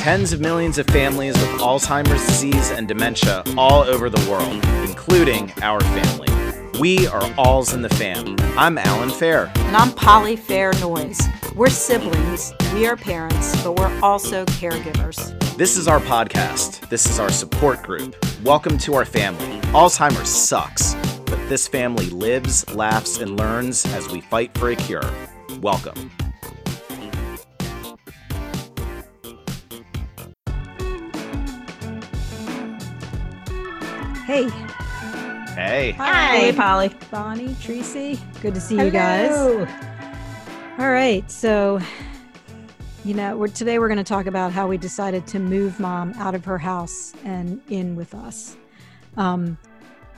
Tens of millions of families with Alzheimer's disease and dementia all over the world, including our family. We are Alls in the Fam. I'm Alan Fair. And I'm Polly Fair Noyes. We're siblings, we are parents, but we're also caregivers. This is our podcast. This is our support group. Welcome to our family. Alzheimer's sucks, but this family lives, laughs, and learns as we fight for a cure. Welcome. Hey. Hey. Hi. Hey, Polly. Bonnie, Tracy. Good to see Hello. you guys. All right. So, you know, we're, today we're going to talk about how we decided to move mom out of her house and in with us. Um,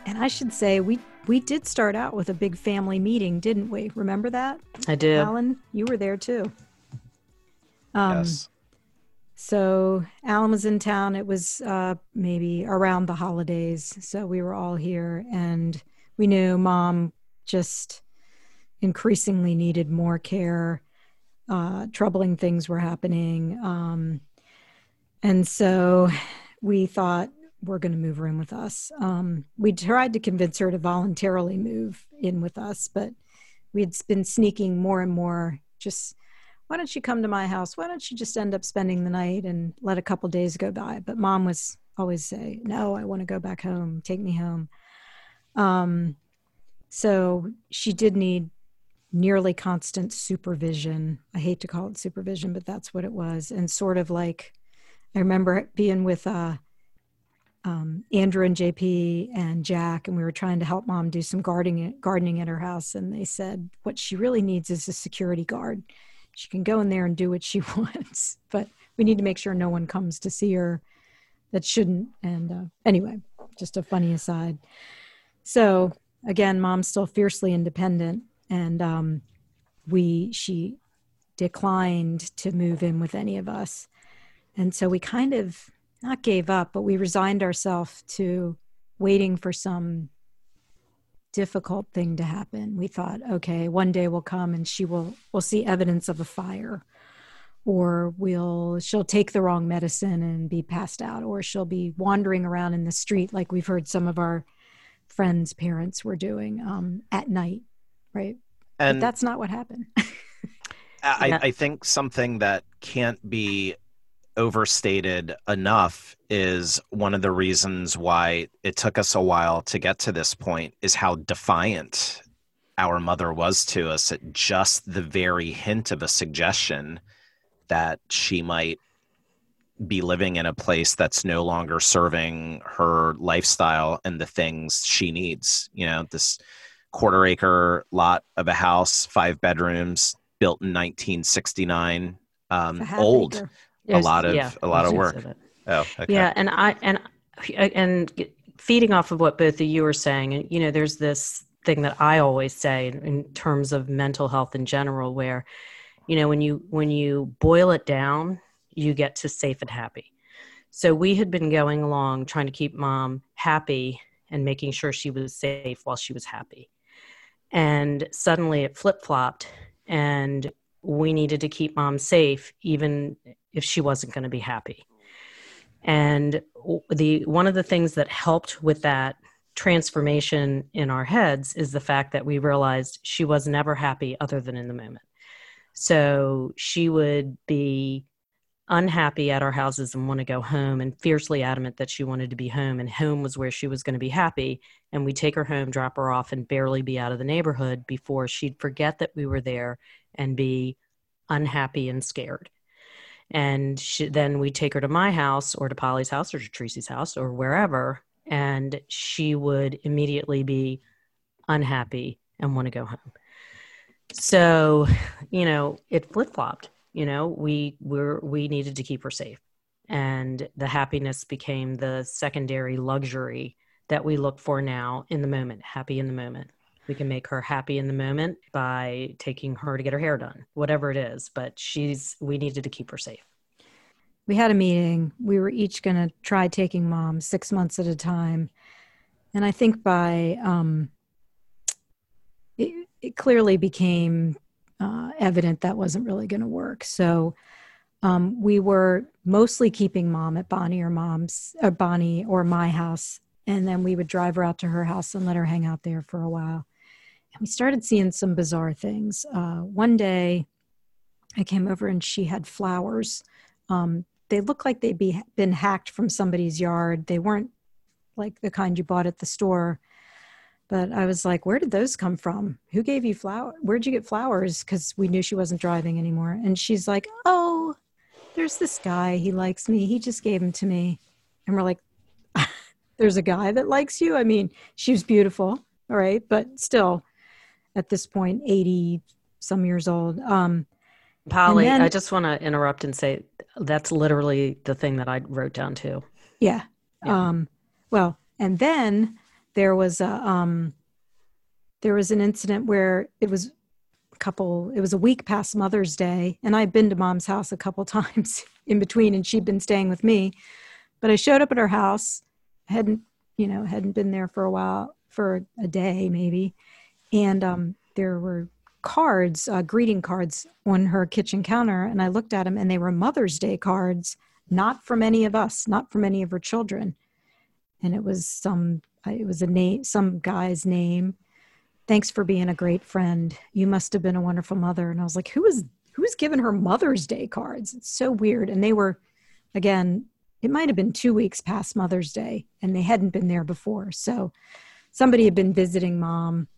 and I should say, we we did start out with a big family meeting, didn't we? Remember that? I do. Alan, you were there too. Um, yes. So Alan was in town. It was uh, maybe around the holidays. So we were all here, and we knew mom just increasingly needed more care. Uh, troubling things were happening. Um, and so we thought we're going to move her in with us. Um, we tried to convince her to voluntarily move in with us, but we'd been sneaking more and more just why don't you come to my house? Why don't you just end up spending the night and let a couple days go by? But mom was always say, no, I want to go back home. Take me home. Um, so she did need nearly constant supervision. I hate to call it supervision, but that's what it was. And sort of like, I remember being with uh, um, Andrew and JP and Jack, and we were trying to help mom do some gardening gardening at her house. And they said what she really needs is a security guard she can go in there and do what she wants but we need to make sure no one comes to see her that shouldn't and uh, anyway just a funny aside. So again mom's still fiercely independent and um, we she declined to move in with any of us. And so we kind of not gave up but we resigned ourselves to waiting for some difficult thing to happen. We thought, okay, one day will come and she will will see evidence of a fire or we'll she'll take the wrong medicine and be passed out or she'll be wandering around in the street like we've heard some of our friends parents were doing um, at night right And but that's not what happened I, Yeah. I think something that can't be overstated enough is one of the reasons why it took us a while to get to this point is how defiant our mother was to us at just the very hint of a suggestion that she might be living in a place that's no longer serving her lifestyle and the things she needs. You know, this quarter acre lot of a house, five bedrooms, built in 1969. Um, It's a half old, acre. A lot of Yeah, a lot of work. Oh, okay. Yeah, and I and and feeding off of what both of you were saying, and you know, there's this thing that I always say in- in terms of mental health in general, where you know when you when you boil it down, you get to safe and happy. So we had been going along trying to keep mom happy and making sure she was safe while she was happy. And suddenly it flip flopped, and we needed to keep mom safe, even if she wasn't going to be happy. And the one of the things that helped with that transformation in our heads is the fact that we realized she was never happy other than in the moment. So she would be unhappy at our houses and want to go home and fiercely adamant that she wanted to be home and home was where she was going to be happy and we take her home drop her off and barely be out of the neighborhood before she'd forget that we were there and be unhappy and scared and she, then we take her to my house or to Polly's house or to Tracy's house or wherever, and she would immediately be unhappy and want to go home. So, you know, it flip flopped. You know, we were we needed to keep her safe, and the happiness became the secondary luxury that we look for now in the moment. Happy in the moment. We can make her happy in the moment by taking her to get her hair done, whatever it is. But she's, we needed to keep her safe. we had a meeting. We were each going to try taking mom six months at a time. And I think by, um, it, it clearly became uh, evident that wasn't really going to work. So Um, we were mostly keeping mom at Bonnie or mom's, or Bonnie or my house. And then we would drive her out to her house and let her hang out there for a while. We started seeing some bizarre things. Uh, one day, I came over and she had flowers. Um, they looked like they'd be, been hacked from somebody's yard. They weren't like the kind you bought at the store. But I was like, where did those come from? Who gave you flower? Where'd you get flowers? Because we knew she wasn't driving anymore. And she's like, oh, there's this guy. He likes me. He just gave them to me. And we're like, there's a guy that likes you. I mean, she was beautiful. All right. But still, at this point, 80 some years old. Um, Polly, then, I just want to interrupt and say that's literally the thing that I wrote down too. Yeah. yeah. Um, well, and then there was a um, there was an incident where it was a couple. It was a week past Mother's Day, and I'd been to Mom's house a couple times in between, and she'd been staying with me. But I showed up at her house. hadn't you know hadn't been there for a while for a day maybe, and um, there were cards, uh, greeting cards on her kitchen counter. And I looked at them and they were Mother's Day cards, not from any of us, not from any of her children. And it was some, it was a name, some guy's name. Thanks for being a great friend. You must have been a wonderful mother. And I was like, who is, who's given her Mother's Day cards? It's so weird. And they were, again, it might have been two weeks past Mother's Day and they hadn't been there before. So somebody had been visiting mom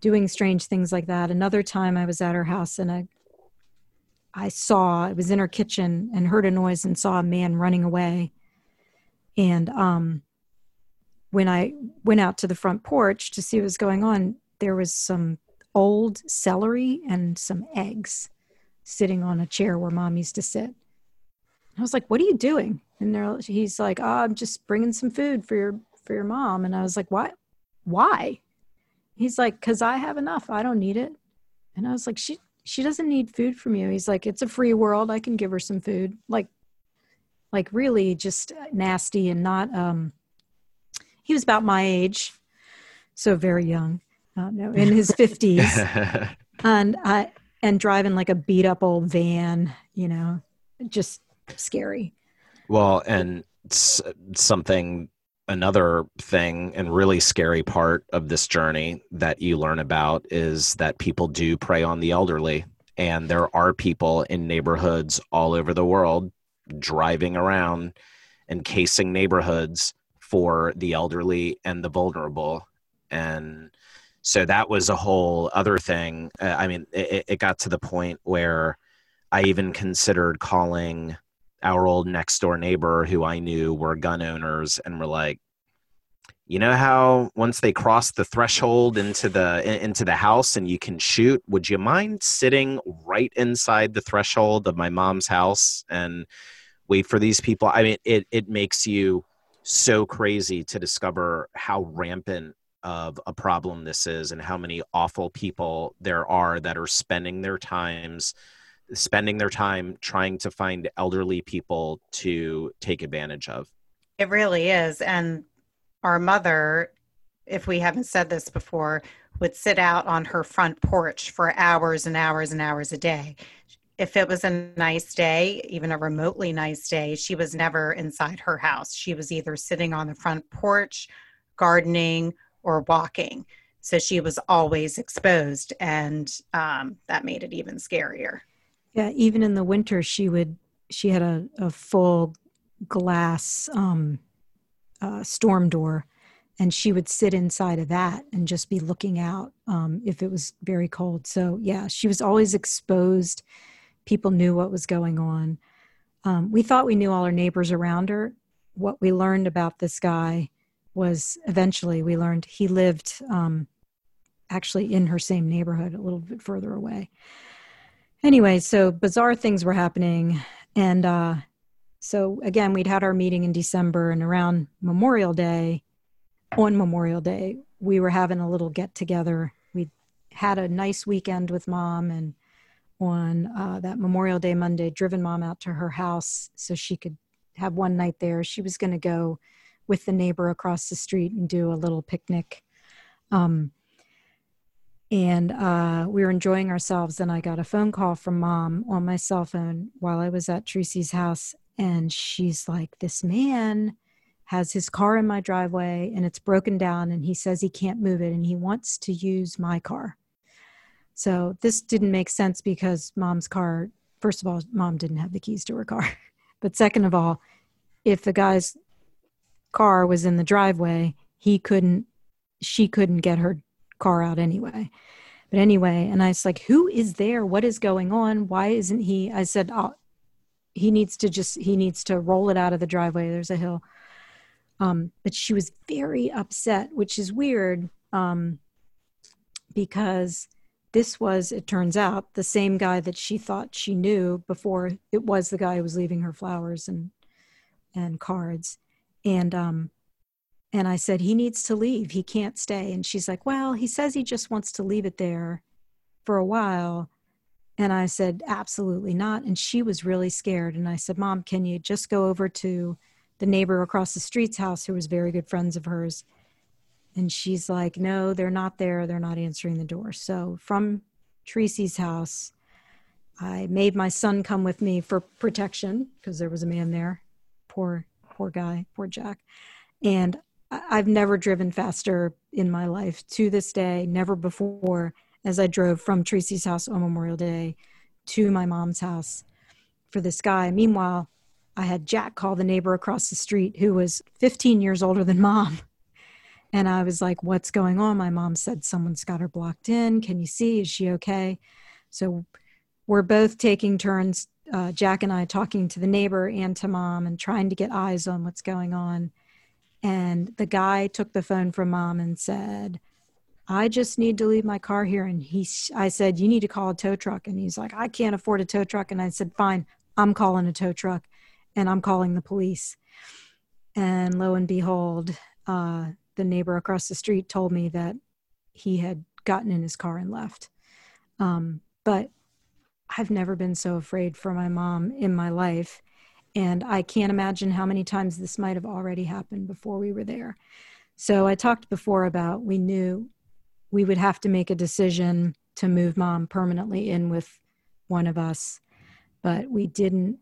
doing strange things like that. Another time I was at her house and I I saw it was in her kitchen and heard a noise and saw a man running away. And um when I went out to the front porch to see what was going on, there was some old celery and some eggs sitting on a chair where mom used to sit. I was like, "What are you doing?" And there, he's like, "Oh, I'm just bringing some food for your for your mom." And I was like, "What? Why?" He's like, because I have enough. I don't need it. And I was like, she she doesn't need food from you. He's like, it's a free world. I can give her some food. Like, like really just nasty and not. Um, he was about my age, so very young. Uh, no, in his fifties, and I and driving like a beat up old van. You know, just scary. Well, and something another thing and really scary part of this journey that you learn about is that people do prey on the elderly. And there are people in neighborhoods all over the world driving around and casing neighborhoods for the elderly and the vulnerable. And so that was a whole other thing. Uh, i mean it, it got to the point where i even considered calling our old next door neighbor who I knew were gun owners and were like, you know how once they cross the threshold into the into the house and you can shoot would you mind sitting right inside the threshold of my mom's house and wait for these people? I mean it it makes you so crazy to discover how rampant of a problem this is and how many awful people there are that are spending their times spending their time trying to find elderly people to take advantage of. It really is. And our mother, if we haven't said this before, would sit out on her front porch for hours and hours and hours a day. If it was a nice day, even a remotely nice day, she was never inside her house. She was either sitting on the front porch, gardening, or walking. So she was always exposed, and um, that made it even scarier. Yeah, even in the winter, she would. She had a, a full glass um, uh, storm door, and she would sit inside of that and just be looking out um, if it was very cold. So yeah, she was always exposed. People knew what was going on. Um, we thought we knew all our neighbors around her. What we learned about this guy was eventually we learned he lived um, actually in her same neighborhood, a little bit further away anyway, so bizarre things were happening. And uh, so again, we'd had our meeting in December, and around Memorial Day, on Memorial Day, we were having a little get together. We had a nice weekend with mom, and on uh, that Memorial Day Monday, driven mom out to her house so she could have one night there. She was going to go with the neighbor across the street and do a little picnic. Um, and uh, we were enjoying ourselves. And I got a phone call from mom on my cell phone while I was at Tracy's house. And she's like, This man has his car in my driveway and it's broken down and he says he can't move it and he wants to use my car. So this didn't make sense because mom's car, first of all, mom didn't have the keys to her car. But second of all, if the guy's car was in the driveway, he couldn't, she couldn't get her car out anyway. But anyway, and I was like, who is there? What is going on? Why isn't he? I said, oh, he needs to just, he needs to roll it out of the driveway. There's a hill. Um, but she was very upset, which is weird um, because this was, it turns out, the same guy that she thought she knew before. It was the guy who was leaving her flowers and and cards. And um, and I said, he needs to leave. He can't stay. And she's like, well, he says he just wants to leave it there for a while. And I said, absolutely not. And she was really scared. And I said, Mom, can you just go over to the neighbor across the street's house who was very good friends of hers? And she's like, no, they're not there. They're not answering the door. So from Tracy's house, I made my son come with me for protection because there was a man there. Poor, poor guy, poor Jack. And I've never driven faster in my life to this day, never before, as I drove from Tracy's house on Memorial Day to my mom's house for this guy. Meanwhile, I had Jack call the neighbor across the street who was 15 years older than mom. And I was like, What's going on? My mom said, Someone's got her blocked in. Can you see? Is she okay? So we're both taking turns, uh, Jack and I, talking to the neighbor and to mom and trying to get eyes on what's going on. And the guy took the phone from mom and said, I just need to leave my car here. And he, I said, you need to call a tow truck. And he's like, I can't afford a tow truck. And I said, fine, I'm calling a tow truck and I'm calling the police. And lo and behold, uh, the neighbor across the street told me that he had gotten in his car and left. Um, but I've never been so afraid for my mom in my life. And I can't imagine how many times this might have already happened before we were there. So I talked before about we knew we would have to make a decision to move mom permanently in with one of us, but we didn't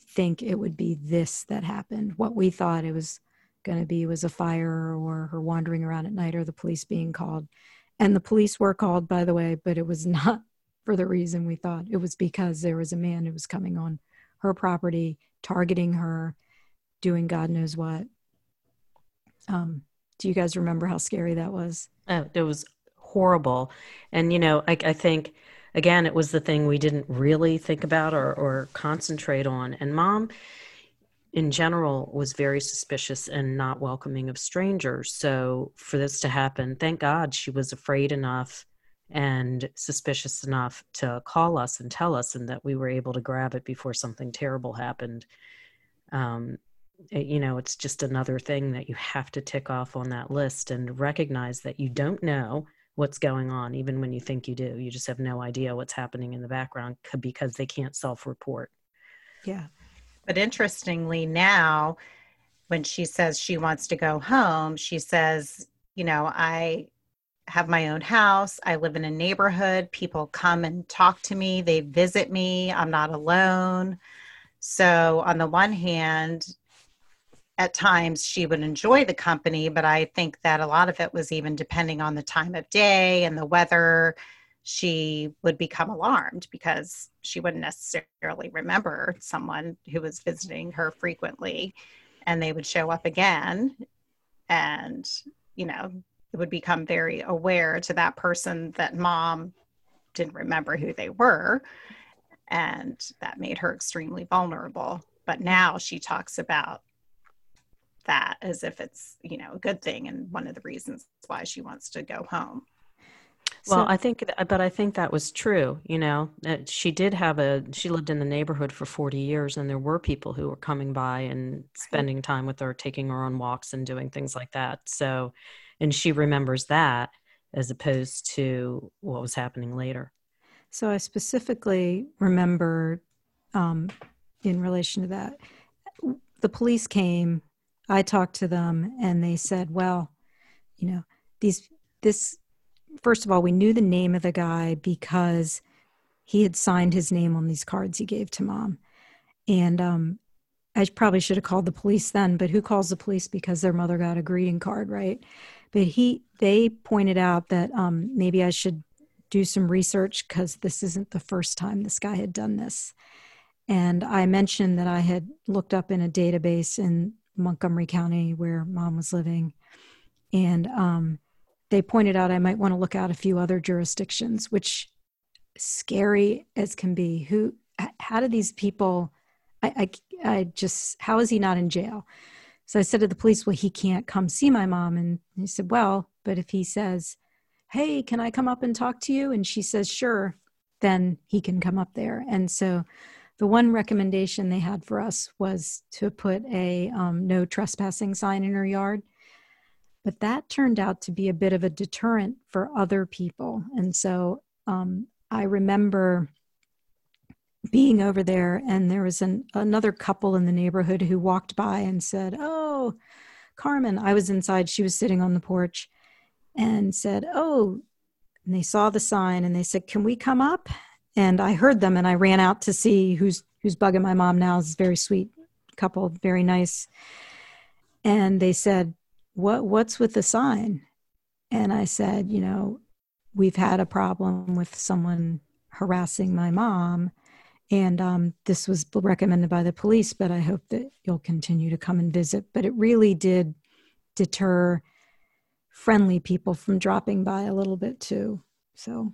think it would be this that happened. What we thought it was going to be was a fire or her wandering around at night or the police being called. And the police were called, by the way, but it was not for the reason we thought. It was because there was a man who was coming on her property targeting her, doing God knows what. Um, do you guys remember how scary that was? Oh, it was horrible. And, you know, I, I think, again, it was the thing we didn't really think about or, or concentrate on. And mom, in general, was very suspicious and not welcoming of strangers. So for this to happen, thank God she was afraid enough and suspicious enough to call us and tell us and that we were able to grab it before something terrible happened. Um, it, you know it's just another thing that you have to tick off on that list and recognize that you don't know what's going on even when you think you do. You just have no idea what's happening in the background because they can't self-report. Yeah. But interestingly now when she says she wants to go home she says you know i have my own house. I live in a neighborhood. People come and talk to me, they visit me. I'm not alone. So, on the one hand, at times she would enjoy the company, but I think that a lot of it was even depending on the time of day and the weather. She would become alarmed because she wouldn't necessarily remember someone who was visiting her frequently and they would show up again. And, you know, would become very aware to that person that mom didn't remember who they were. And that made her extremely vulnerable. But now she talks about that as if it's, you know, a good thing and one of the reasons why she wants to go home. Well, so, I think, but I think that was true. You know, she did have a, she lived in the neighborhood for 40 years, and there were people who were coming by and mm-hmm. spending time with her, taking her on walks and doing things like that. So and she remembers that as opposed to what was happening later. So I specifically remember um, in relation to that, the police came, I talked to them, and they said, well, you know, these, this first of all, we knew the name of the guy because he had signed his name on these cards he gave to mom. And um, I probably should have called the police then, but who calls the police because their mother got a greeting card, right? But he, they pointed out that um, maybe I should do some research because this isn't the first time this guy had done this. And I mentioned that I had looked up in a database in Montgomery County where mom was living. And um, they pointed out I might want to look at a few other jurisdictions, which scary as can be. Who, how do these people, I, I, I just, how is he not in jail? So I said to the police, well, he can't come see my mom. And he said, well, but if he says, hey, can I come up and talk to you? And she says, sure, then he can come up there. And so the one recommendation they had for us was to put a um, no trespassing sign in her yard. But that turned out to be a bit of a deterrent for other people. And so um, I remember being over there, and there was an, another couple in the neighborhood who walked by and said, Oh, Carmen, I was inside, she was sitting on the porch, and said, Oh, and they saw the sign and they said, Can we come up? and I heard them and I ran out to see who's who's bugging my mom now. Is very sweet couple, very nice. And they said, "What what's with the sign?" And I said, "You know, we've had a problem with someone harassing my mom." And um, this was recommended by the police, but I hope that you'll continue to come and visit. But it really did deter friendly people from dropping by a little bit too. So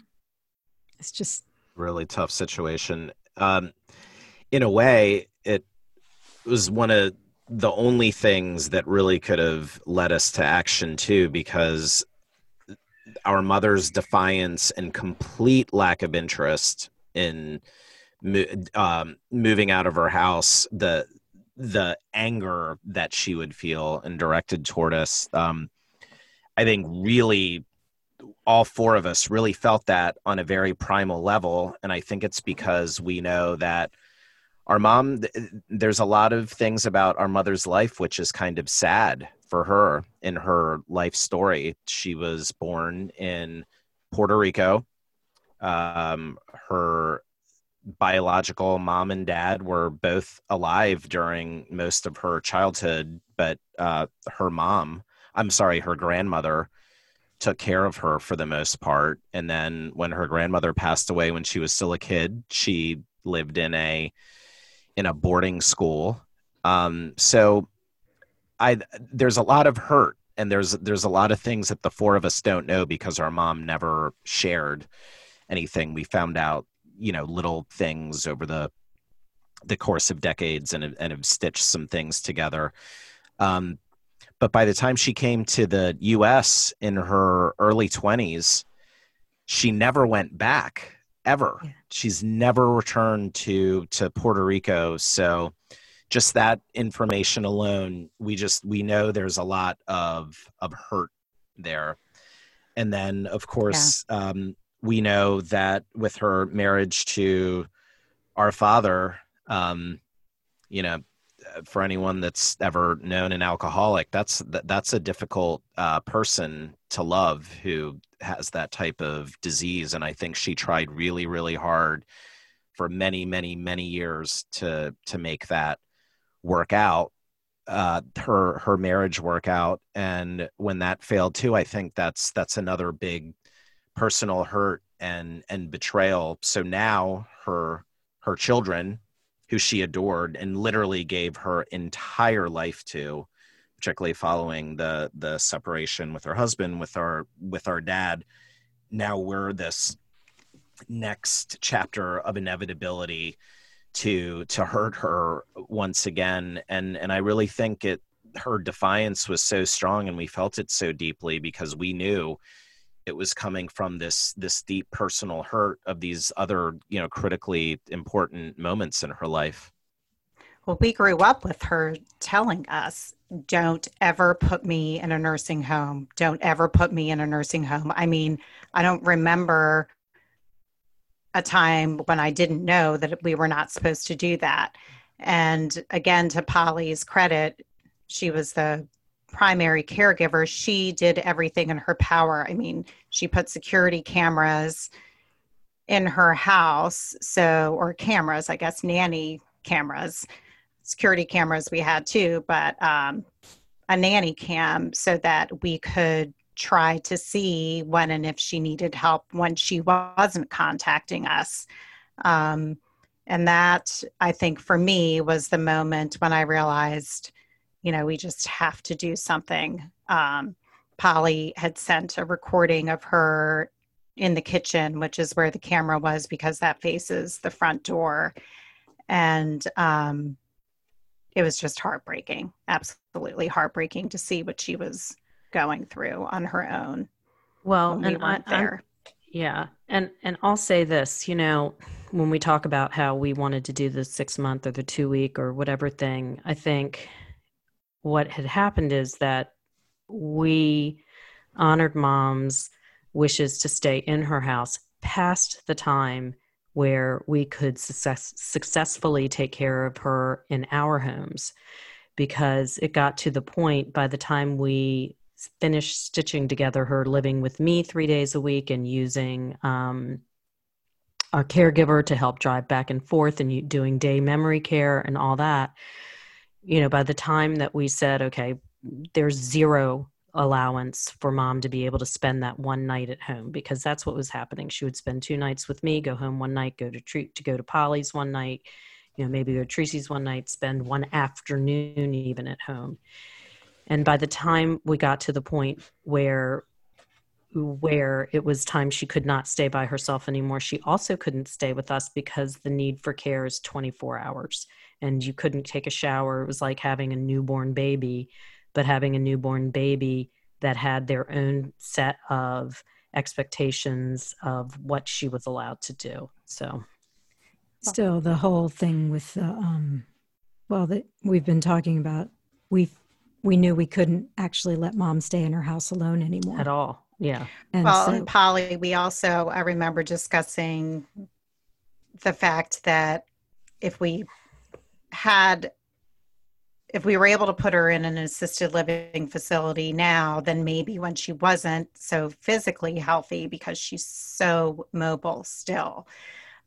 it's just really tough situation. Um, in a way, it was one of the only things that really could have led us to action too, because our mother's defiance and complete lack of interest in um, moving out of her house, the the anger that she would feel and directed toward us, um, I think really all four of us really felt that on a very primal level. And I think it's because we know that our mom, there's a lot of things about our mother's life which is kind of sad for her in her life story. She was born in Puerto Rico. Um, her biological mom and dad were both alive during most of her childhood, but uh, her mom, I'm sorry, her grandmother took care of her for the most part. And then when her grandmother passed away when she was still a kid, she lived in a in a boarding school. Um, so I there's a lot of hurt and there's there's a lot of things that the four of us don't know because our mom never shared anything. We found out, you know, little things over the the course of decades and and have stitched some things together. Um, but by the time she came to the US in her early 20s, she never went back ever. Yeah. She's never returned to to Puerto Rico. So just that information alone, we just we know there's a lot of of hurt there. And then of course, yeah. um, we know that with her marriage to our father, um, you know, for anyone that's ever known an alcoholic, that's that's a difficult uh, person to love who has that type of disease. And I think she tried really, really hard for many, many, many years to to make that work out. Uh, her her marriage work out, and when that failed too, I think that's that's another big personal hurt and and betrayal. So now her her children who she adored and literally gave her entire life to particularly following the the separation with her husband with our with our dad now we're this next chapter of inevitability to to hurt her once again and and i really think it her defiance was so strong and we felt it so deeply because we knew it was coming from this this deep personal hurt of these other you know critically important moments in her life. Well we grew up with her telling us don't ever put me in a nursing home. Don't ever put me in a nursing home. I mean i don't remember a time when i didn't know that we were not supposed to do that. And again to polly's credit she was the primary caregiver, she did everything in her power. I mean, she put security cameras in her house, so, or cameras, I guess, nanny cameras, security cameras we had too, but um, a nanny cam so that we could try to see when and if she needed help when she wasn't contacting us. Um, and that, I think, for me, was the moment when I realized, you know, we just have to do something. Um, Polly had sent a recording of her in the kitchen, which is where the camera was because that faces the front door. And um, it was just heartbreaking, absolutely heartbreaking to see what she was going through on her own. Well, we and I, there. yeah, and and I'll say this, you know, when we talk about how we wanted to do the six month or the two week or whatever thing, I think what had happened is that we honored mom's wishes to stay in her house past the time where we could success- successfully take care of her in our homes. Because it got to the point by the time we finished stitching together her living with me three days a week and using um, a caregiver to help drive back and forth and doing day memory care and all that you know by the time that we said okay there's zero allowance for mom to be able to spend that one night at home because that's what was happening. She would spend two nights with me go home one night go to treat to go to polly's one night you know maybe go to tracy's one night spend one afternoon even at home. And by the time we got to the point where where it was time she could not stay by herself anymore she also couldn't stay with us because the need for care is 24 hours and you couldn't take a shower. It was like having a newborn baby but having a newborn baby that had their own set of expectations of what she was allowed to do. So still the whole thing with the um well that we've been talking about we we knew we couldn't actually let mom stay in her house alone anymore. At all. Yeah. And well so, and polly we also i remember discussing the fact that if we had if we were able to put her in an assisted living facility now, then maybe when she wasn't so physically healthy because she's so mobile still.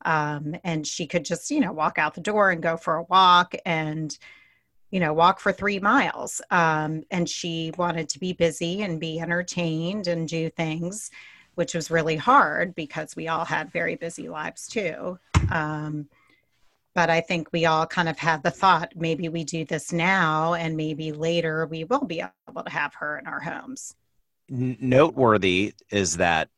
Um, and she could just, you know, walk out the door and go for a walk and, you know, walk for three miles. Um, and she wanted to be busy and be entertained and do things, which was really hard because we all had very busy lives too. Um, but I think we all kind of had the thought maybe we do this now and maybe later we will be able to have her in our homes. Noteworthy is that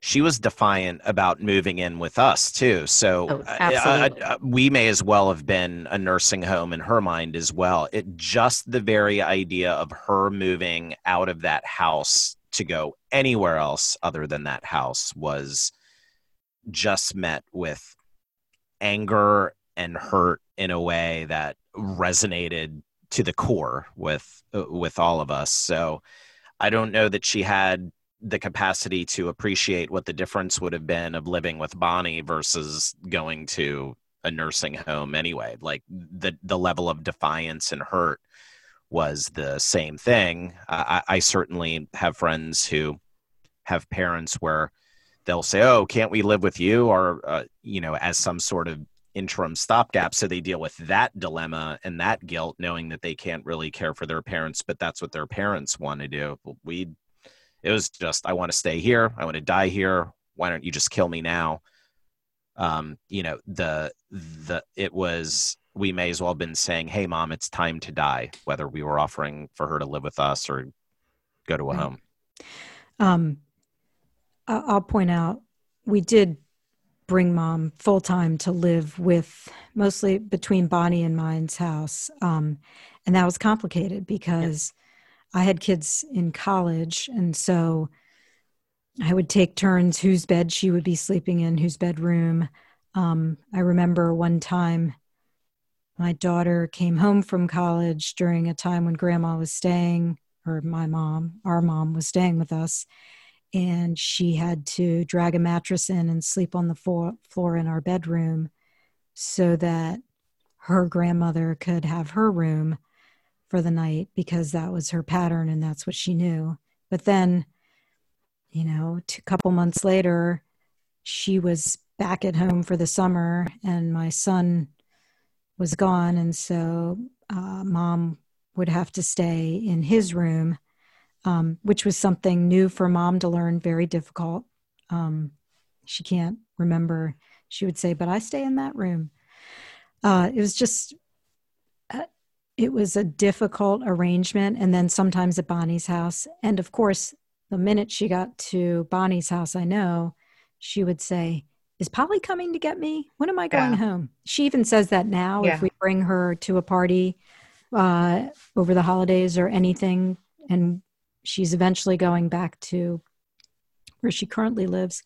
she was defiant about moving in with us too. So oh, we may as well have been a nursing home in her mind as well. It just the very idea of her moving out of that house to go anywhere else other than that house was just met with anger and hurt in a way that resonated to the core with uh, with all of us. So i don't know that she had the capacity to appreciate what the difference would have been of living with bonnie versus going to a nursing home anyway. Like the the level of defiance and hurt was the same thing. I, I certainly have friends who have parents where they'll say oh can't we live with you? or uh, you know as some sort of interim stopgap so they deal with that dilemma and that guilt knowing that they can't really care for their parents but that's what their parents want to do we it was just i want to stay here. I want to die here. Why don't you just kill me now? Um you know the the it was we may as well have been saying hey mom it's time to die whether we were offering for her to live with us or go to a right. home. Um i'll point out we did bring mom full time to live with mostly between Bonnie and mine's house. Um, and that was complicated because I had kids in college. And so I would take turns whose bed she would be sleeping in, whose bedroom. Um, I remember one time my daughter came home from college during a time when grandma was staying, or my mom, our mom was staying with us and she had to drag a mattress in and sleep on the floor, floor in our bedroom so that her grandmother could have her room for the night because that was her pattern and that's what she knew. But then, you know, a couple months later, she was back at home for the summer and my son was gone. And so uh, mom would have to stay in his room, um, which was something new for mom to learn, very difficult. Um, she can't remember. She would say, But I stay in that room. Uh, it was just, uh, it was a difficult arrangement. And then sometimes at Bonnie's house. And of course, the minute she got to Bonnie's house, I know she would say, is Polly coming to get me? When am I going yeah. home? She even says that now yeah. if we bring her to a party uh, over the holidays or anything, and she's eventually going back to where she currently lives.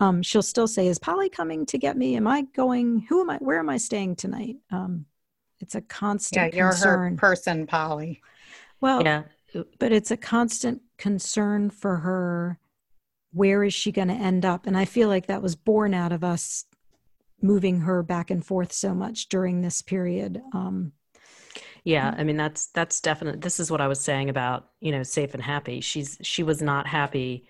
Um, she'll still say, "Is Polly coming to get me? Am I going? Who am I? Where am I staying tonight?" Um, it's a constant. Yeah, you're concern. her person, Polly. Well, yeah, but it's a constant concern for her where is she going to end up? And I feel like that was born out of us moving her back and forth so much during this period. Um, yeah, mm-hmm. I mean that's that's definite. This is what I was saying about you know safe and happy. She's she was not happy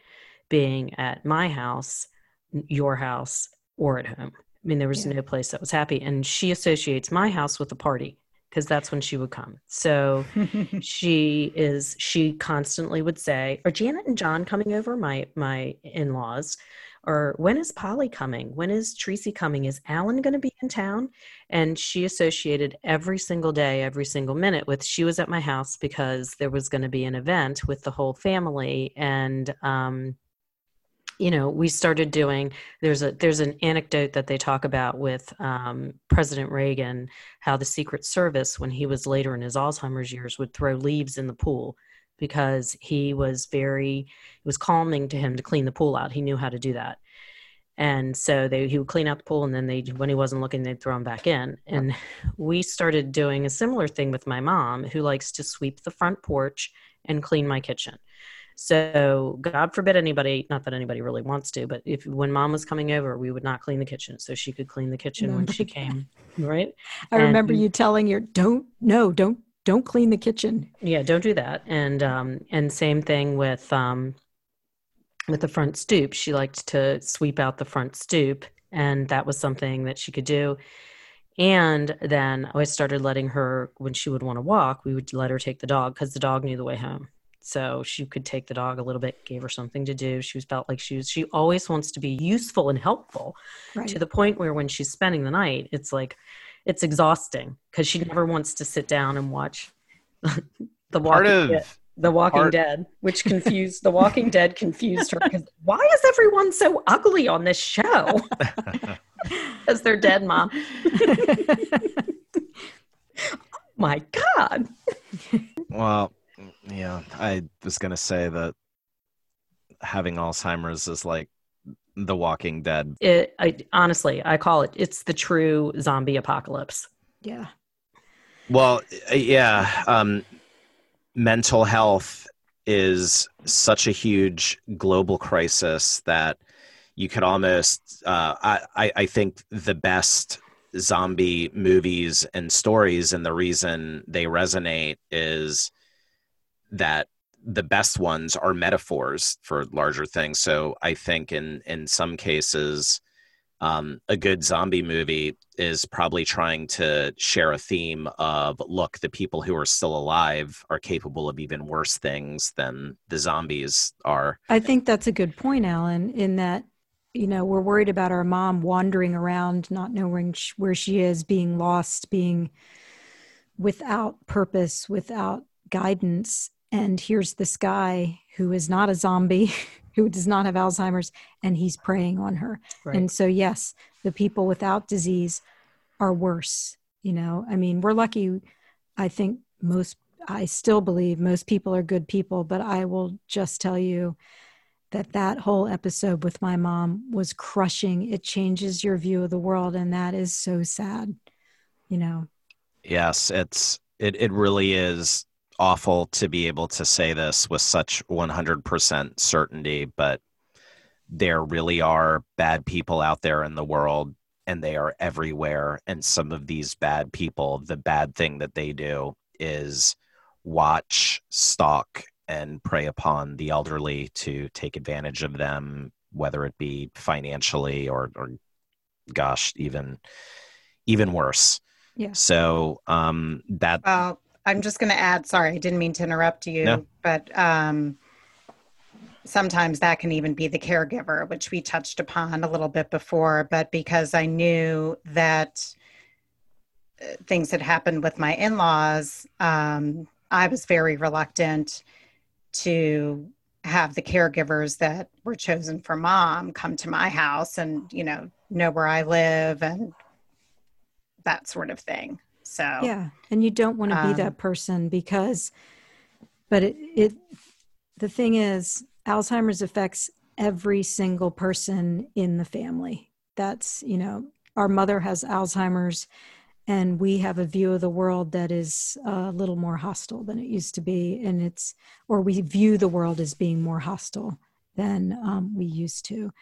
being at my house, your house, or at home. I mean there was yeah. no place that was happy, and she associates my house with a party because that's when she would come. So she is she constantly would say, "Are Janet and John coming over? My my in laws." Or when is Polly coming? When is Tracy coming? Is Alan going to be in town? And she associated every single day, every single minute with she was at my house because there was going to be an event with the whole family. And um, you know we started doing there's a there's an anecdote that they talk about with um, president reagan how the secret service when he was later in his alzheimer's years would throw leaves in the pool because he was very it was calming to him to clean the pool out he knew how to do that and so they he would clean out the pool and then they when he wasn't looking they'd throw him back in and we started doing a similar thing with my mom who likes to sweep the front porch and clean my kitchen so God forbid anybody, not that anybody really wants to, but if when mom was coming over, we would not clean the kitchen. So she could clean the kitchen when she came. Right. I and, remember you telling your don't no, don't don't clean the kitchen. Yeah, don't do that. And um and same thing with um with the front stoop. She liked to sweep out the front stoop and that was something that she could do. And then I started letting her, when she would want to walk, we would let her take the dog because the dog knew the way home so she could take the dog a little bit gave her something to do she was felt like she was she always wants to be useful and helpful right. to the point where when she's spending the night it's like it's exhausting because she never wants to sit down and watch the walking of, dead, the walking part, dead which confused the walking dead confused her because why is everyone so ugly on this show? Because they're dead mom. Oh my god. Well yeah, I was gonna say that having Alzheimer's is like The Walking Dead. It, I honestly, I call it. It's the true zombie apocalypse. Yeah. Well, yeah. Um, mental health is such a huge global crisis that you could almost. Uh, I I think the best zombie movies and stories and the reason they resonate is that the best ones are metaphors for larger things. So I think in in some cases, um, a good zombie movie is probably trying to share a theme of look, the people who are still alive are capable of even worse things than the zombies are. I think that's a good point, Alan. In that you know we're worried about our mom wandering around, not knowing where she is, being lost, being without purpose, without guidance and here's this guy who is not a zombie who does not have alzheimer's and he's preying on her. Right. and so yes the people without disease are worse you know? I mean we're lucky i think most i still believe most people are good people but i will just tell you that that whole episode with my mom was crushing. It changes your view of the world and that is so sad you know? Yes it's it, it really is awful to be able to say this with such 100% certainty, but there really are bad people out there in the world and they are everywhere. And some of these bad people, the bad thing that they do is watch, stalk, and prey upon the elderly to take advantage of them, whether it be financially or, or gosh, even even worse. Yeah. So um, that. I'm just going to add. Sorry, I didn't mean to interrupt you, no. but um, sometimes that can even be the caregiver, which we touched upon a little bit before. But because I knew that uh, things had happened with my in-laws, um, I was very reluctant to have the caregivers that were chosen for mom come to my house and you know know where I live and that sort of thing. So yeah, and you don't want to um, be that person because, but it, it the thing is, Alzheimer's affects every single person in the family. That's you know, our mother has Alzheimer's, and we have a view of the world that is a little more hostile than it used to be, and it's or we view the world as being more hostile than um, we used to.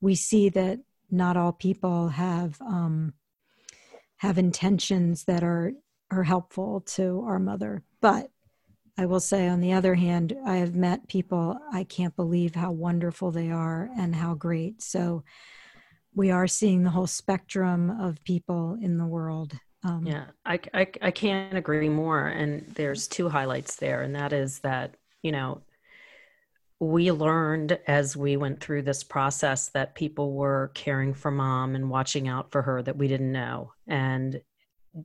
We see that not all people have um, have intentions that are are helpful to our mother. But i will say on the other hand i have met people i can't believe how wonderful they are and how great. So we are seeing the whole spectrum of people in the world. Um, yeah I, I i can't agree more. And there's two highlights there and that is that you know we learned as we went through this process that people were caring for mom and watching out for her that we didn't know. And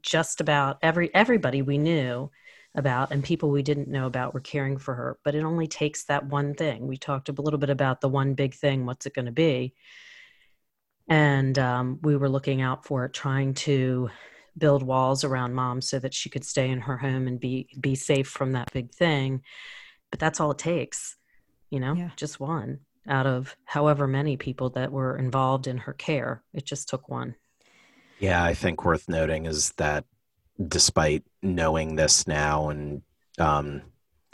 just about every everybody we knew about and people we didn't know about were caring for her. But it only takes that one thing. We talked a little bit about the one big thing what's it going to be? And um, we were looking out for it trying to build walls around mom so that she could stay in her home and be be safe from that big thing. But that's all it takes you know, yeah. just one out of however many people that were involved in her care. It just took one. Yeah, I think worth noting is that despite knowing this now and um,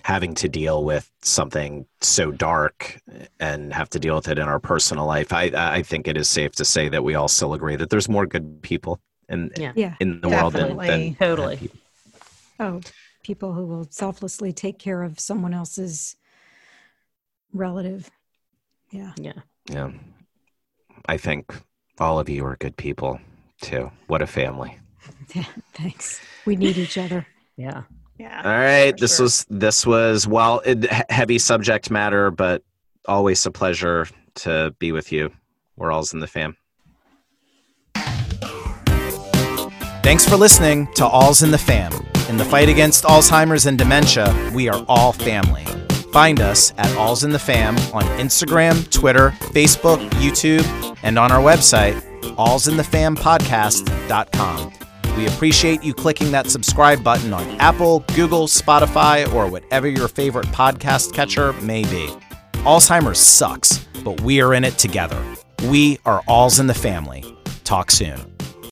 having to deal with something so dark and have to deal with it in our personal life, I, I think it is safe to say that we all still agree that there's more good people in yeah. in the world than, than totally. Oh, people who will selflessly take care of someone else's relative. Yeah. Yeah. Yeah. I think all of you are good people too. What a family. Yeah, thanks. We need each other. Yeah. Yeah. All right. This sure. was this was well it, heavy subject matter, but always a pleasure to be with you. We're all's in the fam. Thanks for listening to All's in the Fam. In the fight against Alzheimer's and dementia, we are all family. Find us at Alls in the Fam on Instagram, Twitter, Facebook, YouTube, and on our website, allsinthefampodcast.com. We appreciate you clicking that subscribe button on Apple, Google, Spotify, or whatever your favorite podcast catcher may be. Alzheimer's sucks, but we are in it together. We are Alls in the Family. Talk soon.